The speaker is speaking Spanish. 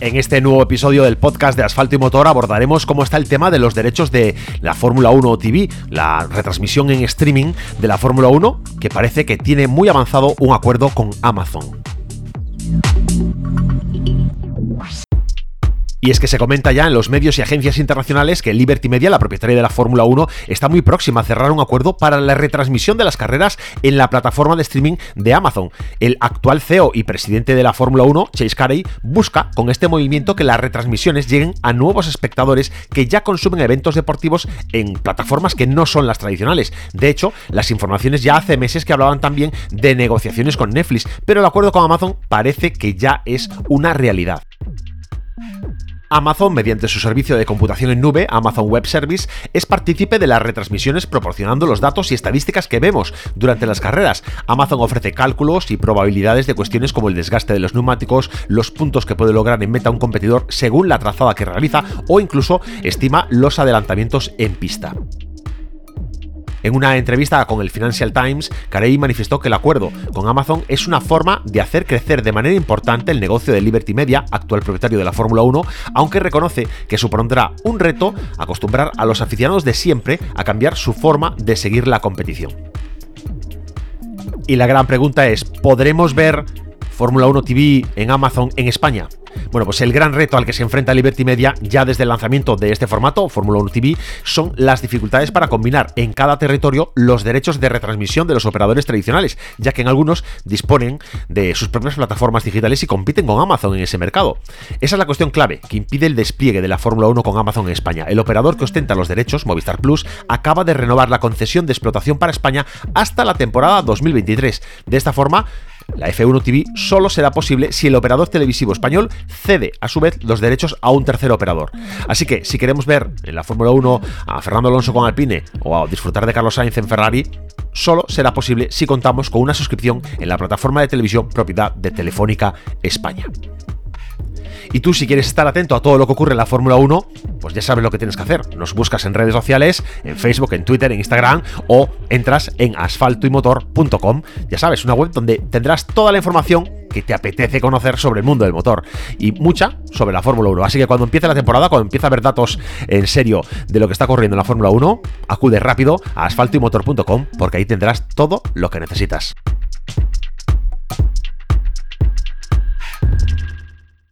En este nuevo episodio del podcast de Asfalto y Motor abordaremos cómo está el tema de los derechos de la Fórmula 1 TV, la retransmisión en streaming de la Fórmula 1, que parece que tiene muy avanzado un acuerdo con Amazon. Y es que se comenta ya en los medios y agencias internacionales que Liberty Media, la propietaria de la Fórmula 1, está muy próxima a cerrar un acuerdo para la retransmisión de las carreras en la plataforma de streaming de Amazon. El actual CEO y presidente de la Fórmula 1, Chase Carey, busca con este movimiento que las retransmisiones lleguen a nuevos espectadores que ya consumen eventos deportivos en plataformas que no son las tradicionales. De hecho, las informaciones ya hace meses que hablaban también de negociaciones con Netflix, pero el acuerdo con Amazon parece que ya es una realidad. Amazon, mediante su servicio de computación en nube, Amazon Web Service, es partícipe de las retransmisiones proporcionando los datos y estadísticas que vemos durante las carreras. Amazon ofrece cálculos y probabilidades de cuestiones como el desgaste de los neumáticos, los puntos que puede lograr en meta un competidor según la trazada que realiza o incluso estima los adelantamientos en pista. En una entrevista con el Financial Times, Carey manifestó que el acuerdo con Amazon es una forma de hacer crecer de manera importante el negocio de Liberty Media, actual propietario de la Fórmula 1, aunque reconoce que supondrá un reto acostumbrar a los aficionados de siempre a cambiar su forma de seguir la competición. Y la gran pregunta es, ¿podremos ver Fórmula 1 TV en Amazon en España? Bueno, pues el gran reto al que se enfrenta Liberty Media ya desde el lanzamiento de este formato, Fórmula 1 TV, son las dificultades para combinar en cada territorio los derechos de retransmisión de los operadores tradicionales, ya que en algunos disponen de sus propias plataformas digitales y compiten con Amazon en ese mercado. Esa es la cuestión clave que impide el despliegue de la Fórmula 1 con Amazon en España. El operador que ostenta los derechos, Movistar Plus, acaba de renovar la concesión de explotación para España hasta la temporada 2023. De esta forma, la F1 TV solo será posible si el operador televisivo español cede a su vez los derechos a un tercer operador. Así que si queremos ver en la Fórmula 1 a Fernando Alonso con Alpine o a disfrutar de Carlos Sainz en Ferrari, solo será posible si contamos con una suscripción en la plataforma de televisión propiedad de Telefónica España. Y tú, si quieres estar atento a todo lo que ocurre en la Fórmula 1, pues ya sabes lo que tienes que hacer. Nos buscas en redes sociales, en Facebook, en Twitter, en Instagram o entras en asfaltoymotor.com. Ya sabes, una web donde tendrás toda la información que te apetece conocer sobre el mundo del motor y mucha sobre la Fórmula 1. Así que cuando empiece la temporada, cuando empiece a ver datos en serio de lo que está ocurriendo en la Fórmula 1, acude rápido a asfaltoymotor.com porque ahí tendrás todo lo que necesitas.